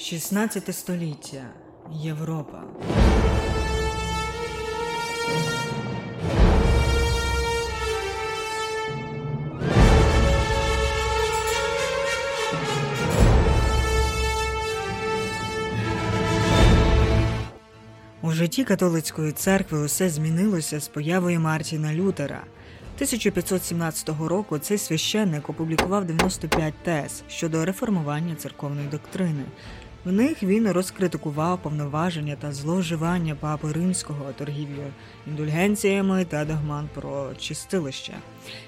16 століття Європа. У житті католицької церкви усе змінилося з появою Мартіна Лютера. 1517 року цей священник опублікував 95 тез щодо реформування церковної доктрини. В них він розкритикував повноваження та зловживання папи римського торгівлю індульгенціями та догман про чистилище.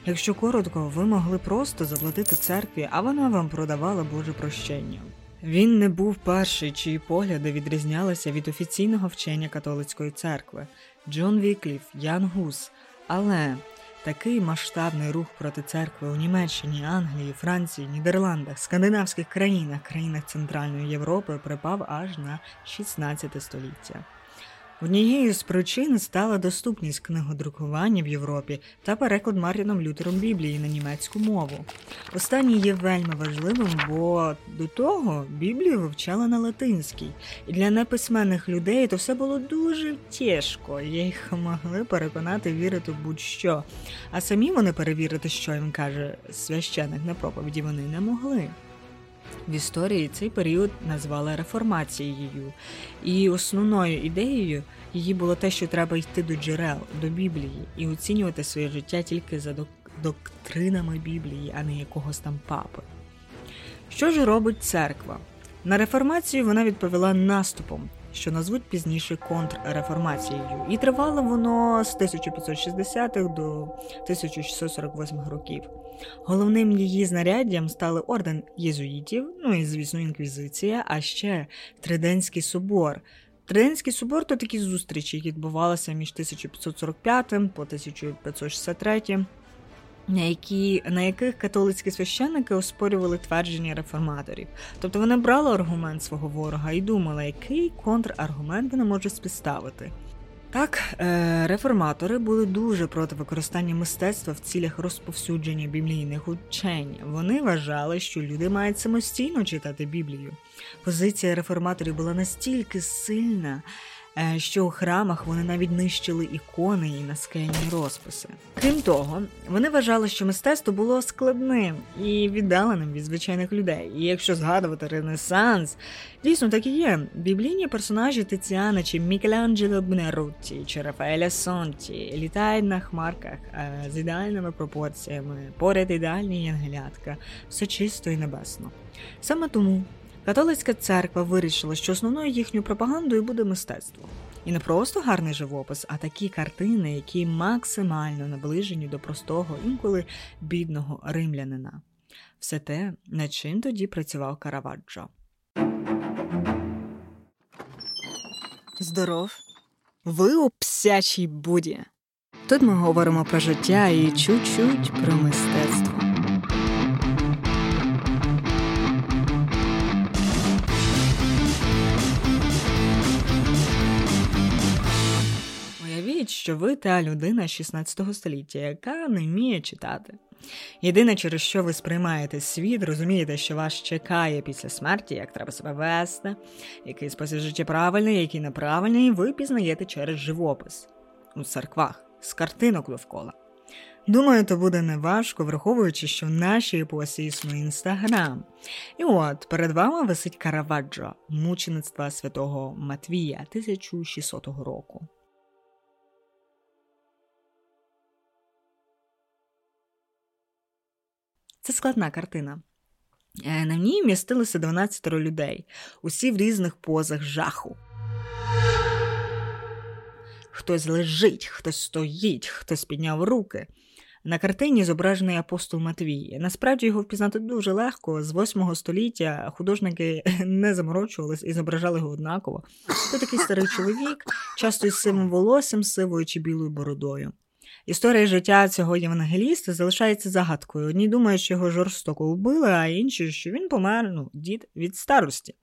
Якщо коротко, ви могли просто заплатити церкві, а вона вам продавала Боже прощення. Він не був перший, чиї погляди відрізнялися від офіційного вчення католицької церкви Джон Вікліф, Ян Гус. Але такий масштабний рух проти церкви у Німеччині, Англії, Франції, Нідерландах, скандинавських країнах, країнах Центральної Європи припав аж на 16 століття. Однією з причин стала доступність книгодрукування в Європі та переклад Мартіном Лютером Біблії на німецьку мову. Останній є вельми важливим, бо до того Біблію вивчали на латинській, і для неписьменних людей то все було дуже тяжко. Їх могли переконати вірити будь-що, а самі вони перевірити, що їм каже священик на проповіді, вони не могли. В історії цей період назвали реформацією, і основною ідеєю її було те, що треба йти до джерел, до Біблії і оцінювати своє життя тільки за доктринами Біблії, а не якогось там папи. Що ж робить церква? На реформацію вона відповіла наступом, що назвуть пізніше контрреформацією, і тривало воно з 1560-х до 1648 років. Головним її знаряддям стали орден єзуїтів, ну і, звісно, інквізиція, а ще Триденський собор. Триденський собор то такі зустрічі, які відбувалися між 1545 по 1563, на які, на яких католицькі священники оспорювали твердження реформаторів. Тобто вони брали аргумент свого ворога і думали, який контраргумент вони можуть співставити. Так, е, реформатори були дуже проти використання мистецтва в цілях розповсюдження біблійних учень. Вони вважали, що люди мають самостійно читати Біблію. Позиція реформаторів була настільки сильна, що у храмах вони навіть нищили ікони і наскельні розписи. Крім того, вони вважали, що мистецтво було складним і віддаленим від звичайних людей. І якщо згадувати Ренесанс, дійсно так і є. Біблійні персонажі Тиціана чи Мікеланджело Бнерутті чи Рафаеля Сонті літають на хмарках е, з ідеальними пропорціями, поряд ідеальні янгелятка, все чисто і небесно. Саме тому Католицька церква вирішила, що основною їхньою пропагандою буде мистецтво. І не просто гарний живопис, а такі картини, які максимально наближені до простого, інколи бідного римлянина. Все те, над чим тоді працював Караваджо. Здоров, ви у псячій буді. Тут ми говоримо про життя і чуть-чуть про мистецтво. Що ви та людина 16 століття, яка не вміє читати. Єдине, через що ви сприймаєте світ, розумієте, що вас чекає після смерті, як треба себе вести, який спосіб життя правильний, який неправильний, і ви пізнаєте через живопис у церквах, з картинок довкола. Думаю, то буде неважко, враховуючи, що в нашій епосі існує інстаграм. І от перед вами висить Караваджо, мучеництва святого Матвія 1600 року. Це складна картина. Е, на ній містилося 12 людей, усі в різних позах жаху. Хтось лежить, хтось стоїть, хтось підняв руки. На картині зображений апостол Матвій. Насправді його впізнати дуже легко. З 8 століття художники не заморочувались і зображали його однаково. Це такий старий чоловік, часто із сивим волоссям, сивою чи білою бородою. Історія життя цього євангеліста залишається загадкою. Одні думають, що його жорстоко вбили, а інші, що він помер ну, дід від старості.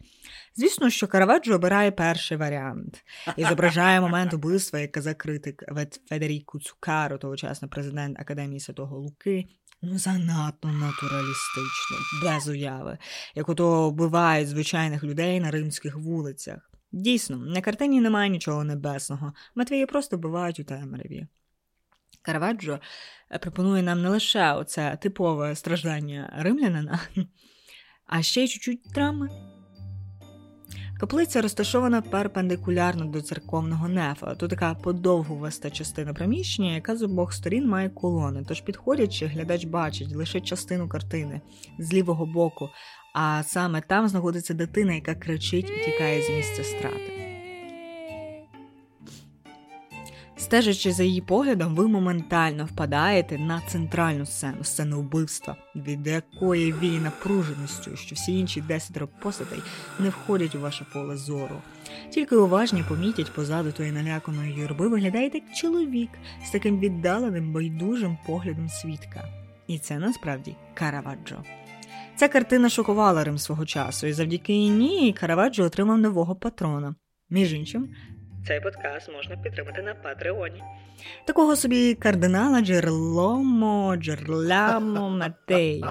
Звісно, що Караваджо обирає перший варіант і зображає момент убивства, як казав критик Федеріку Цукаро, тогочасний президент Академії Святого Луки, ну занадто натуралістично, без уяви, як ото вбивають звичайних людей на римських вулицях. Дійсно, на картині немає нічого небесного, Матвії просто вбивають у темряві. Караваджо е, пропонує нам не лише оце типове страждання римлянина, а ще й чуть-чуть драми. Каплиця розташована перпендикулярно до церковного нефа. Тут така подовгуваста частина приміщення, яка з обох сторін має колони. Тож, підходячи, глядач бачить лише частину картини з лівого боку, а саме там знаходиться дитина, яка кричить і тікає з місця страти. Стежачи за її поглядом, ви моментально впадаєте на центральну сцену, сцену вбивства, від якої віє напруженістю, що всі інші десятеро постатей не входять у ваше поле зору. Тільки уважні помітять позаду тої наляканої юрби виглядає як чоловік з таким віддаленим байдужим поглядом свідка. І це насправді Караваджо. Ця картина шокувала Рим свого часу, і завдяки ній Караваджо отримав нового патрона. Між іншим, цей подкаст можна підтримати на Патреоні. Такого собі кардинала Джерломо Джерлямо Матей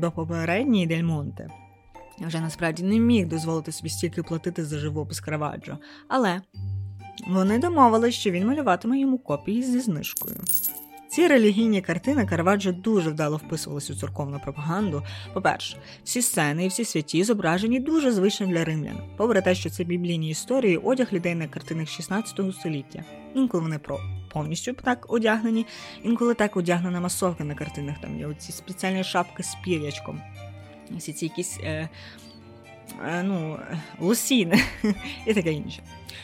до попередньої Дельмонте. Вже насправді не міг дозволити собі стільки платити за живопис Караваджо, але вони домовились, що він малюватиме йому копії зі знижкою. Ці релігійні картини Караваджо дуже вдало вписувалися у церковну пропаганду. По-перше, всі сцени і всі святі зображені дуже звично для римлян, попри те, що це біблійні історії, одяг людей на картинах 16 століття. Інколи вони про повністю так одягнені, інколи так одягнена масовка на картинах. Там є оці спеціальні шапки з пір'ячком. Всі ці якісь е, е, ну, лосіни і таке інше.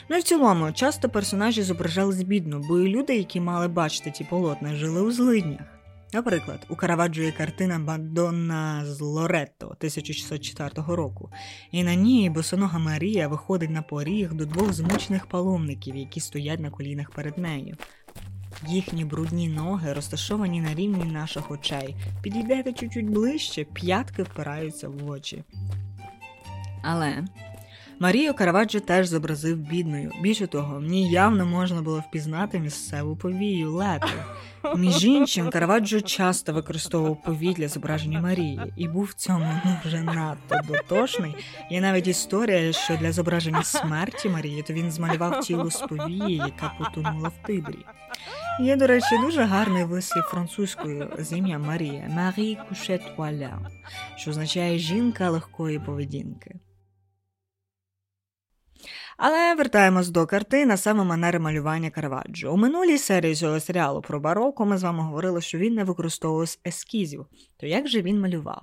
Ну і в цілому, часто персонажі зображались бідно, бо і люди, які мали бачити ті полотна, жили у злиднях. Наприклад, у Караваджо є картина Мадонна з Лоретто 1604 року, і на ній босонога Марія виходить на поріг до двох змучених паломників, які стоять на колінах перед нею. Їхні брудні ноги розташовані на рівні наших очей. Підійдете чуть-чуть ближче, п'ятки впираються в очі. Але Марію Караваджо теж зобразив бідною. Більше того, в явно можна було впізнати місцеву повію лету. Між іншим, Караваджо часто використовував повій для зображення Марії і був в цьому вже надто дотошний. Є навіть історія, що для зображення смерті Марії то він змалював тіло з повії, яка потонула в Тибрі. Є, до речі, дуже гарний вислів французькою з ім'я Марія Марі Кушет що означає жінка легкої поведінки. Але вертаємось до картин, саме манери малювання Караваджо. У минулій серії цього серіалу про бароко ми з вами говорили, що він не використовував ескізів. То як же він малював?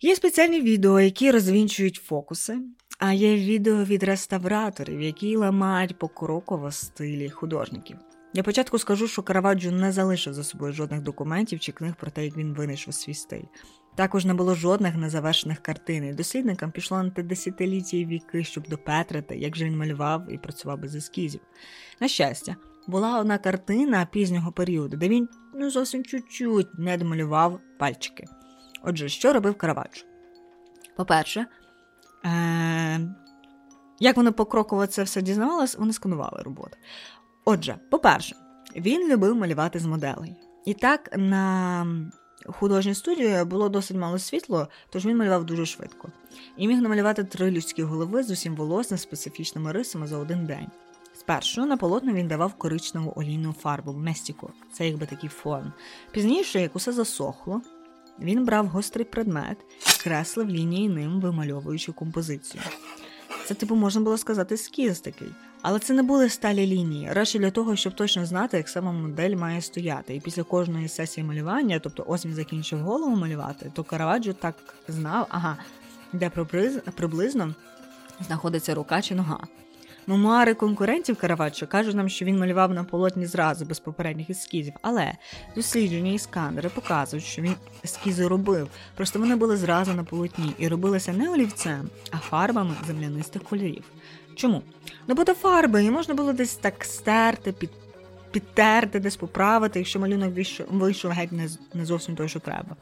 Є спеціальні відео, які розвінчують фокуси, а є відео від реставраторів, які ламають покроково стилі художників. Для початку скажу, що Караваджо не залишив за собою жодних документів чи книг про те, як він винайшов свій стиль. Також не було жодних незавершених картин. і Дослідникам пішло на те десятиліття віки, щоб допетрити, як же він малював і працював без ескізів. На щастя, була одна картина пізнього періоду, де він ну зовсім чуть-чуть не домалював пальчики. Отже, що робив Караваджо? По-перше, е- як вони покроково це все дізнавалися, вони сканували роботу. Отже, по-перше, він любив малювати з моделей. І так, на художній студії було досить мало світло, тож він малював дуже швидко. І міг намалювати три людські голови з усім волоссям специфічними рисами за один день. Спершу на полотно він давав коричневу олійну фарбу местіку, це якби такий фон. Пізніше, як усе засохло, він брав гострий предмет і креслив лінії ним, вимальовуючи композицію. Це, типу, можна було сказати, скіз такий. Але це не були сталі лінії, радше для того, щоб точно знати, як сама модель має стояти. І після кожної сесії малювання, тобто ось він закінчив голову малювати, то Караваджо так знав, ага, де приблизно знаходиться рука чи нога. Мемуари конкурентів Караваджо кажуть нам, що він малював на полотні зразу без попередніх ескізів, але дослідження і сканери показують, що він ескізи робив. Просто вони були зразу на полотні і робилися не олівцем, а фарбами землянистих кольорів. Чому? Ну бо до фарби і можна було десь так стерти, під, підтерти, десь поправити, якщо малюнок вийшов геть не, не зовсім той, що треба.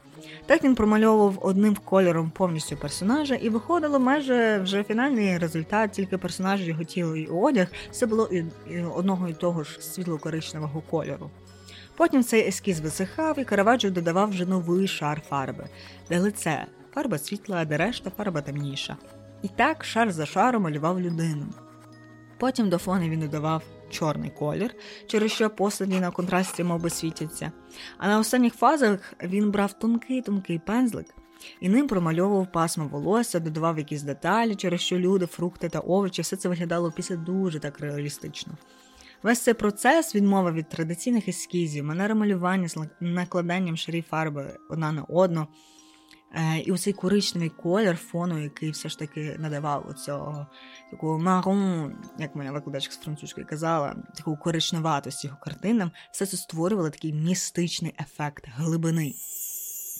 Так він промальовував одним кольором повністю персонажа, і виходило майже вже фінальний результат, тільки персонаж, його тіло і одяг, все було і, і одного і того ж світло-коричневого кольору. Потім цей ескіз висихав, і Караваджо додавав вже новий шар фарби, де лице фарба світла, де решта фарба темніша. І так шар за шаром малював людину. Потім до фону він додавав чорний колір, через що послані на контрасті моби світяться. А на останніх фазах він брав тонкий тонкий пензлик і ним промальовував пасмо волосся, додавав якісь деталі, через що люди, фрукти та овочі, все це виглядало після дуже так реалістично. Весь цей процес відмова від традиційних ескізів, манери малювання з накладанням шарів фарби одна на одну. Е, і оцей коричневий колір фону, який все ж таки надавав оцього такого марон, як моя викладачка з французької казала, таку коричневатості його картинам, все це створювало такий містичний ефект глибини,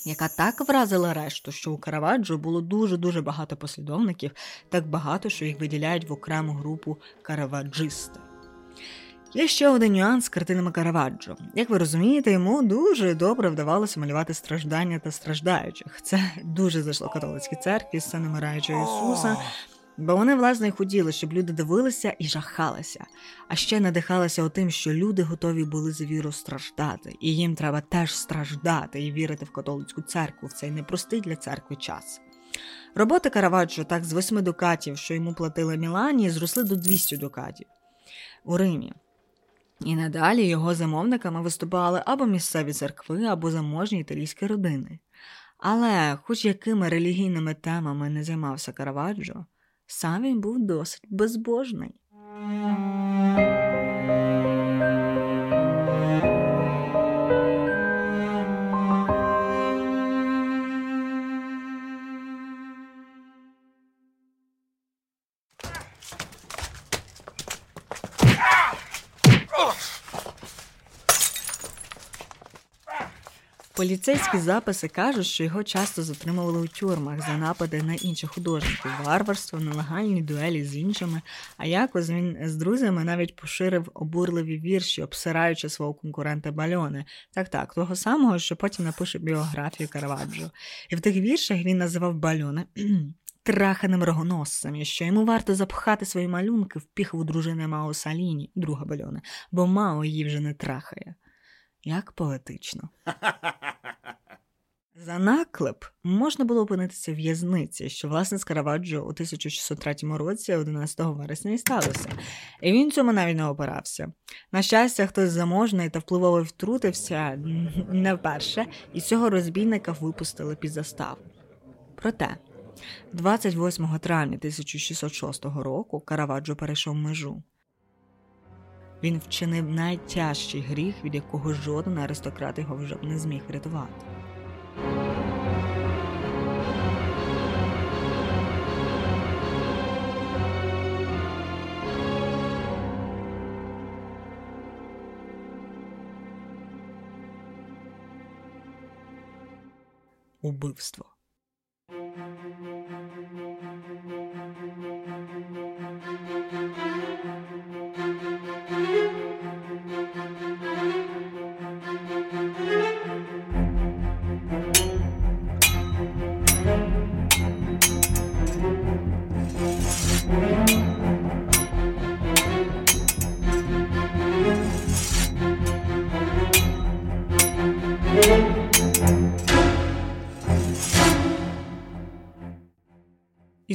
яка так вразила решту, що у Караваджо було дуже-дуже багато послідовників, так багато, що їх виділяють в окрему групу караваджисти. Є ще один нюанс з картинами Караваджо. Як ви розумієте, йому дуже добре вдавалося малювати страждання та страждаючих. Це дуже зайшло католицькій церкві, сцени мираючого Ісуса. Бо вони, власне, хотіли, щоб люди дивилися і жахалися, а ще надихалися отим, що люди готові були за віру страждати, і їм треба теж страждати і вірити в католицьку церкву в цей непростий для церкви час. Роботи Караваджо так з восьми дукатів, що йому платили Мілані, зросли до 200 дукатів у Римі. І надалі його замовниками виступали або місцеві церкви, або заможні італійські родини. Але, хоч якими релігійними темами не займався Караваджо, сам він був досить безбожний. Поліцейські записи кажуть, що його часто затримували у тюрмах за напади на інших художників, варварство, нелегальні дуелі з іншими. А якось він з друзями навіть поширив обурливі вірші, обсираючи свого конкурента Бальони. Так, так, того самого, що потім напише біографію Караваджо. І в тих віршах він називав Бальони. Траханим рогоносцем, і що йому варто запхати свої малюнки в піхву дружини Мао Саліні, друга Бальони, бо Мао її вже не трахає. Як поетично. За наклеп можна було опинитися в в'язниці, що власне з Караваджо у 1603 році, 11 вересня, і сталося. І він цьому навіть не опирався. На щастя, хтось заможний та впливовий втрутився не вперше, і цього розбійника випустили під заставу. Проте, 28 травня 1606 року Караваджо перейшов межу. Він вчинив найтяжчий гріх, від якого жоден аристократ його вже б не зміг врятувати. Убивство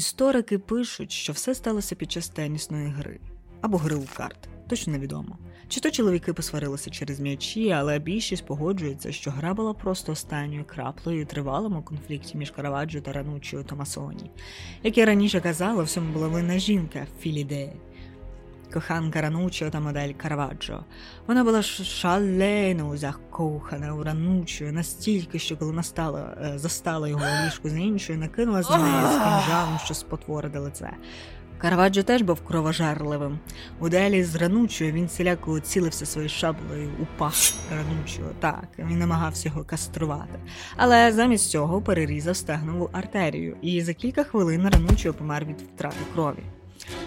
Історики пишуть, що все сталося під час тенісної гри або гри у карт, точно невідомо. Чи то чоловіки посварилися через м'ячі, але більшість погоджується, що гра була просто останньою краплею у тривалому конфлікті між Караваджо та Ранучою Томасоні. Як я раніше казала, всьому була винна жінка Філідея коханка Ранучо та модель Караваджо. Вона була шалено закохана у Ранучо настільки, що коли настала, е, застала його ліжку з іншою, накинула з нею з кінжалом, що спотворити лице. Караваджо теж був кровожерливим. У делі з Ранучою він ціляко цілився своєю шаблею у пах Ранучого. Так, він намагався його каструвати. Але замість цього перерізав стегнову артерію, і за кілька хвилин Ранучо помер від втрати крові.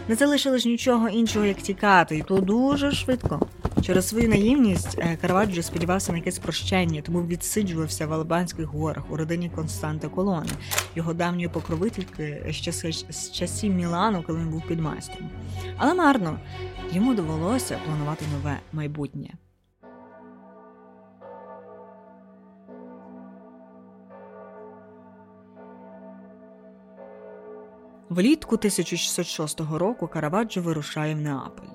Не залишилось нічого іншого, як тікати, і то дуже швидко. Через свою наївність е, Караваджо сподівався на якесь прощення, тому відсиджувався в Албанських горах у родині Константа Колони, його давньої покровительки ще з часів Мілану, коли він був підмайстром. Але марно йому довелося планувати нове майбутнє. Влітку 1606 року Караваджо вирушає в Неаполь.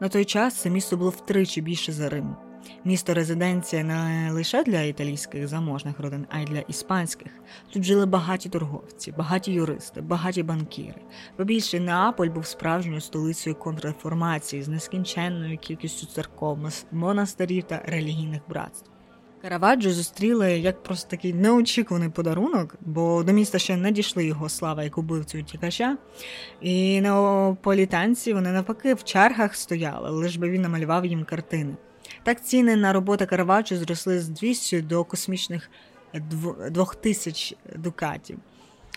На той час це місто було втричі більше за Рим. Місто резиденція не лише для італійських заможних родин, а й для іспанських. Тут жили багаті торговці, багаті юристи, багаті банкіри. Побільше Неаполь був справжньою столицею контрреформації з нескінченною кількістю церков, монастирів та релігійних братств. Караваджо зустріли як просто такий неочікуваний подарунок, бо до міста ще не дійшли його слава як убивцю тікача. І неаполітанці вони навпаки в чергах стояли, лиш би він намалював їм картини. Так ціни на роботи Караваджо зросли з 200 до космічних 2000 дукатів.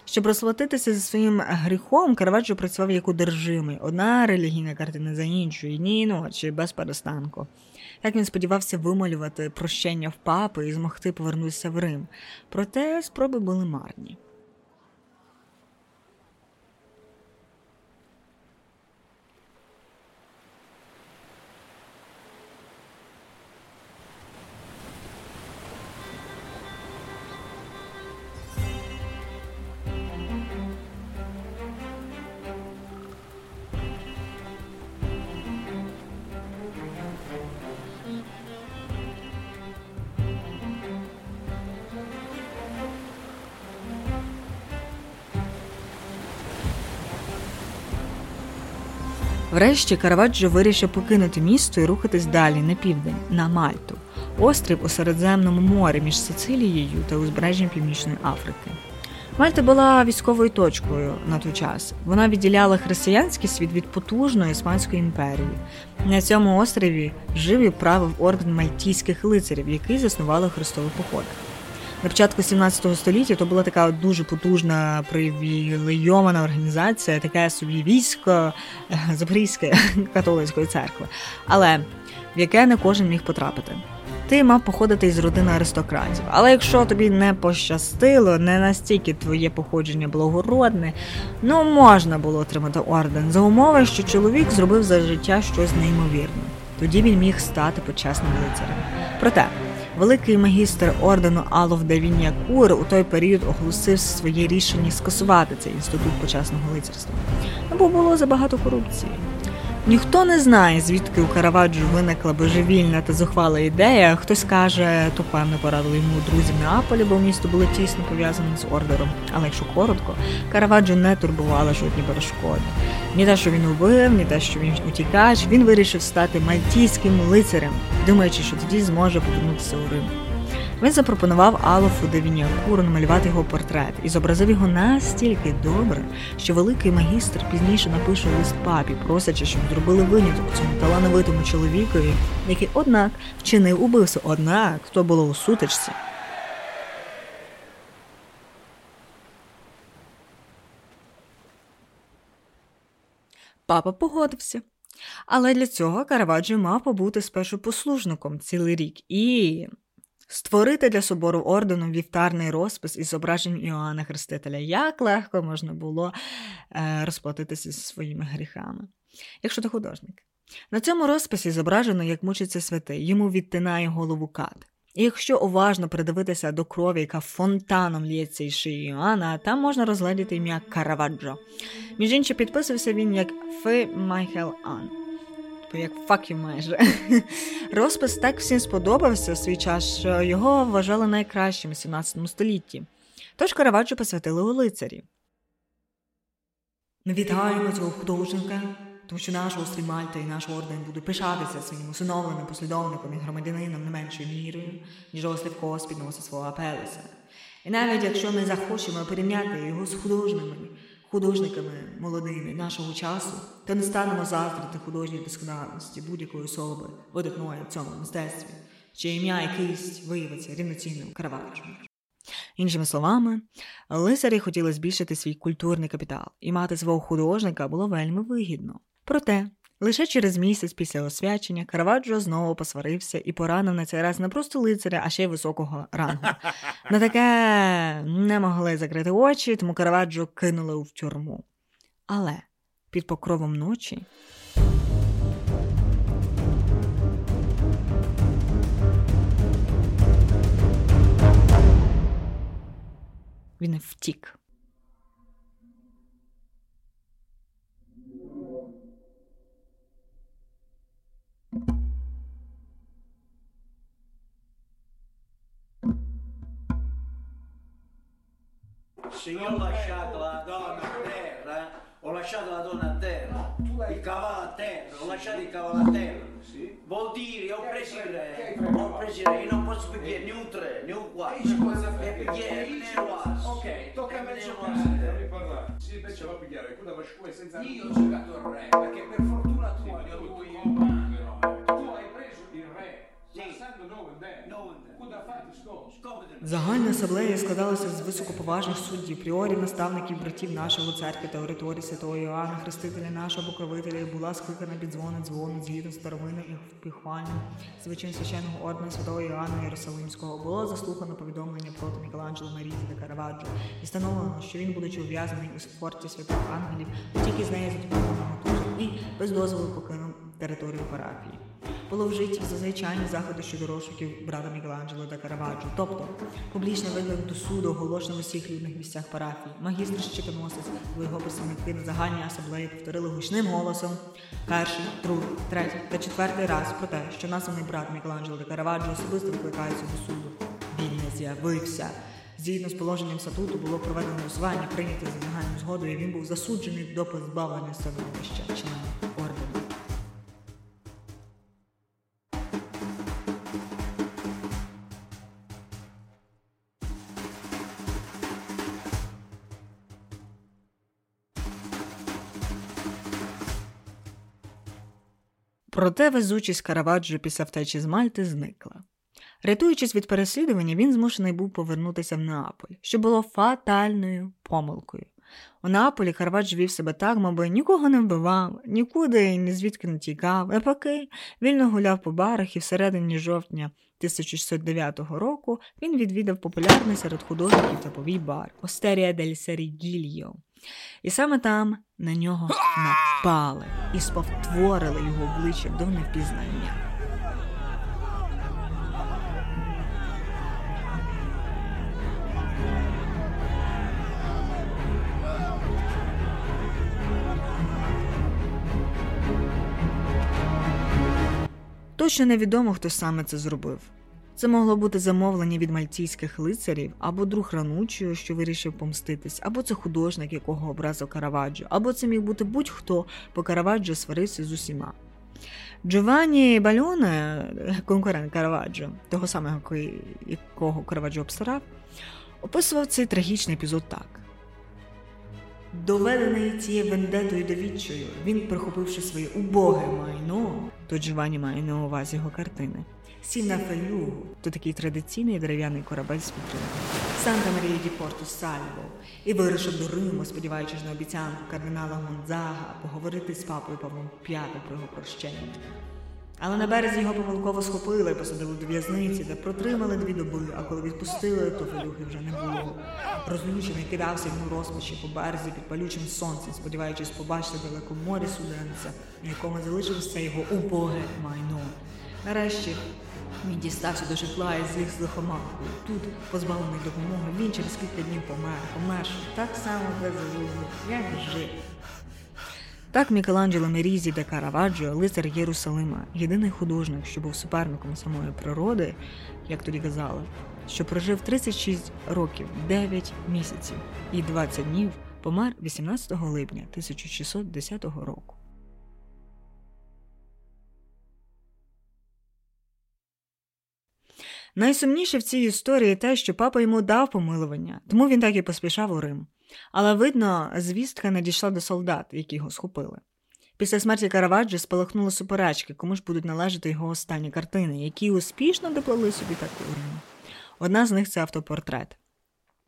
Щоб розплатитися зі своїм гріхом, Караваджо працював як одержимий. Одна релігійна картина за іншою, ні ночі, без перестанку. Так він сподівався вималювати прощення в папи і змогти повернутися в Рим. Проте спроби були марні. Врешті Караваджо вирішив покинути місто і рухатись далі на південь, на Мальту, острів у Середземному морі між Сицилією та узбережжям Північної Африки. Мальта була військовою точкою на той час. Вона відділяла християнський світ від потужної Іспанської імперії. На цьому острові жив і правив орден мальтійських лицарів, який заснували хрестові походи. На початку 17 століття то була така дуже потужна привілейована організація, таке собі військо е, Запорізької католицької церкви, але в яке не кожен міг потрапити. Ти мав походити із родини аристократів. Але якщо тобі не пощастило, не настільки твоє походження благородне, ну можна було отримати орден за умови, що чоловік зробив за життя щось неймовірне. Тоді він міг стати почесним лицарем. Проте Великий магістр ордену Алов Давінія Кур у той період оголосив своє рішення скасувати цей інститут почесного лицарства, бо було забагато корупції. Ніхто не знає, звідки у Караваджо виникла божевільна та зухвала ідея. Хтось каже, то певно порадили йому друзі Неаполі, бо місто було тісно пов'язане з ордером. Але якщо коротко, Караваджо не турбувала жодні перешкоди. Ні те, що він убив, ні те, що він утікач, він вирішив стати мальтійським лицарем, думаючи, що тоді зможе повернутися у Рим. Він запропонував Алофу де Вініакуру намалювати його портрет і зобразив його настільки добре, що великий магістр пізніше напише лист папі, просячи, щоб зробили виняток цьому талановитому чоловікові, який, однак, вчинив убивство. Однак, хто було у сутичці. Папа погодився. Але для цього Караваджо мав побути спершу послужником цілий рік і створити для собору ордену вівтарний розпис із зображенням Іоанна Хрестителя. Як легко можна було е, розплатитися зі своїми гріхами, якщо ти художник. На цьому розписі зображено, як мучиться святий, йому відтинає голову кат. І якщо уважно придивитися до крові, яка фонтаном лється із шиї Іоанна, там можна розглядіти ім'я Караваджо. Між іншим, підписувався він як Фи Майхел Ан типу як факів майже. Розпис так всім сподобався в свій час, що його вважали найкращим у 17 столітті. Тож Караваджо посвятили у лицарі. Ми вітаємо цього художника, тому що наш острів Мальта і наш орден будуть пишатися своїм усиновленим послідовником і громадянином не меншою мірою, ніж острів Кос підносить свого Апелеса. І навіть якщо ми захочемо порівняти його з художниками, художниками молодими нашого часу, та не станемо заздрити художній досконалості будь-якої особи, видатної в цьому мистецтві, чи ім'я і кисть виявиться рівноцінним Караваджо. Іншими словами, лицарі хотіли збільшити свій культурний капітал, і мати свого художника було вельми вигідно. Проте Лише через місяць після освячення Караваджо знову посварився і поранив на цей раз не просто лицаря, а ще й високого рангу. На таке не могли закрити очі, тому Караваджо кинули в тюрму. Але під покровом ночі. Він втік. Se io ho lasciato la donna a terra, ho lasciato la donna a terra, il cavallo a terra, ho lasciato il cavallo a terra. Vuol dire, ho preso il re, ho preso il re, io non posso pigliare né un 3, né un 4, e pigliare né un as. Ok, tocca a me giocare. Sì, invece va a pigliare, quella va a senza Io ho giocato il re, perché per fortuna tua ne ho due Загальна асамблея складалася з високоповажних суддів, пріорів, наставників, братів нашого церкви та ораторії святого Іоанна, Хрестителя нашого покровителя, була скликана під дзвони дзвону згідно старовинним і впіхвальним звичаєм священного ордена святого Іоанна Єрусалимського. Було заслухано повідомлення проти Мікеланджело Марізі де Караваджо і встановлено, що він, будучи ув'язнений у форті святих ангелів, утік із неї за допомогою і без дозволу покинув територію парафії. Було вжиті зазвичайні заходи щодо розшуків брата Мікеланджело та Караваджо, тобто публічний виклик до суду, оголошено в усіх людних місцях парафії. Магістр щитоносець або його представники на загальній асамблеї повторили гучним голосом перший, другий, третій та четвертий раз про те, що названий брат Мікеланджело та Караваджо особисто викликається до суду. Він не з'явився. Згідно з положенням статуту було проведено голосування, прийняте за загальною згодою. і Він був засуджений до позбавлення становища члена ордену. Проте везучість Караваджо після втечі з Мальти зникла. Рятуючись від переслідування, він змушений був повернутися в Неаполь, що було фатальною помилкою. У Неаполі Караваджо вів себе так, мабуть, нікого не вбивав, нікуди ні звідки не тікав. Навпаки, вільно гуляв по барах і всередині жовтня 1609 року він відвідав популярний серед художників топовий бар Остерія дель Серігільо. І саме там на нього напали і сповтворили його обличчя до невпізнання. Точно невідомо, хто саме це зробив. Це могло бути замовлення від мальтійських лицарів, або друг ранучого, що вирішив помститись, або це художник, якого образив Караваджо, або це міг бути будь-хто, бо Караваджо сварився з усіма. Джованні Бальоне, конкурент Караваджо, того самого, якого Караваджо обсирав, описував цей трагічний епізод так. Доведений цією вендетою до він, прихопивши своє убоге майно, то Джованні має на увазі його картини, сів на фелюгу, то такий традиційний дерев'яний корабель з вітрини, Санта Марія ді Порту Сальво, і вирушив до Риму, сподіваючись на обіцянку кардинала Гонзага поговорити з папою Павлом V про його прощення. Але на березі його помилково схопили посадили до в'язниці, де протримали дві доби, а коли відпустили, то фелюхи вже не було. Розлючений кидався він у розпачі по березі під палючим сонцем, сподіваючись побачити далеко морі суденця, на якому залишилося його убоге майно. Нарешті він дістався до житла і зліг з лихоманкою. Тут, позбавлений допомоги, він через кілька днів помер, померши так само беззаглузно, як і жив. Так Мікеланджело Мерізі де Караваджо, лицар Єрусалима, єдиний художник, що був суперником самої природи, як тоді казали, що прожив 36 років, 9 місяців і 20 днів, помер 18 липня 1610 року. Найсумніше в цій історії те, що папа йому дав помилування, тому він так і поспішав у Рим. Але видно, звістка надійшла до солдат, які його схопили. Після смерті Караваджо спалахнули суперечки, кому ж будуть належати його останні картини, які успішно доплали собі так у Рим. Одна з них це автопортрет.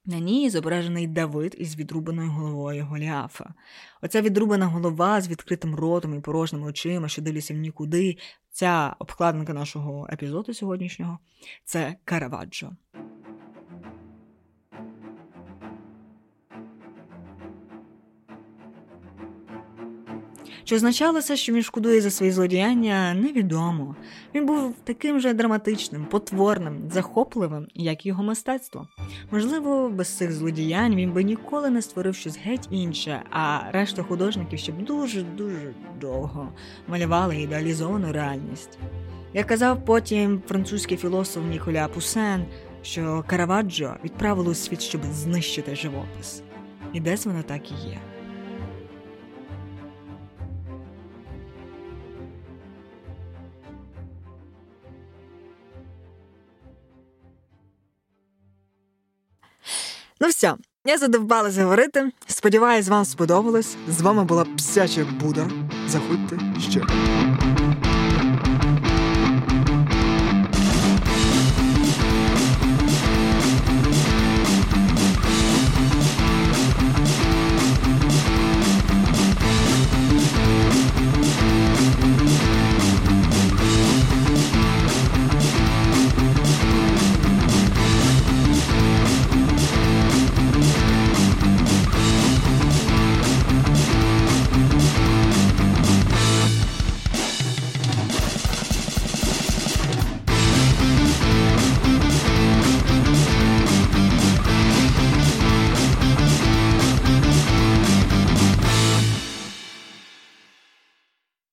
На ній зображений Давид із відрубаною головою Голіафа. Оця відрубана голова з відкритим ротом і порожніми очима, що дивляться в нікуди. Ця обкладинка нашого епізоду сьогоднішнього це Караваджо. Чи означало це, що він шкодує за свої злодіяння, невідомо. Він був таким же драматичним, потворним, захопливим, як його мистецтво. Можливо, без цих злодіянь він би ніколи не створив щось геть інше, а решта художників ще б дуже-дуже довго малювали ідеалізовану реальність. Як казав потім французький філософ Ніколя Пусен, що Караваджо відправили у світ, щоб знищити живопис. І десь воно так і є. Ну все, я задовбалася говорити. Сподіваюсь, вам сподобалось. З вами була псяча Буда. Заходьте ще.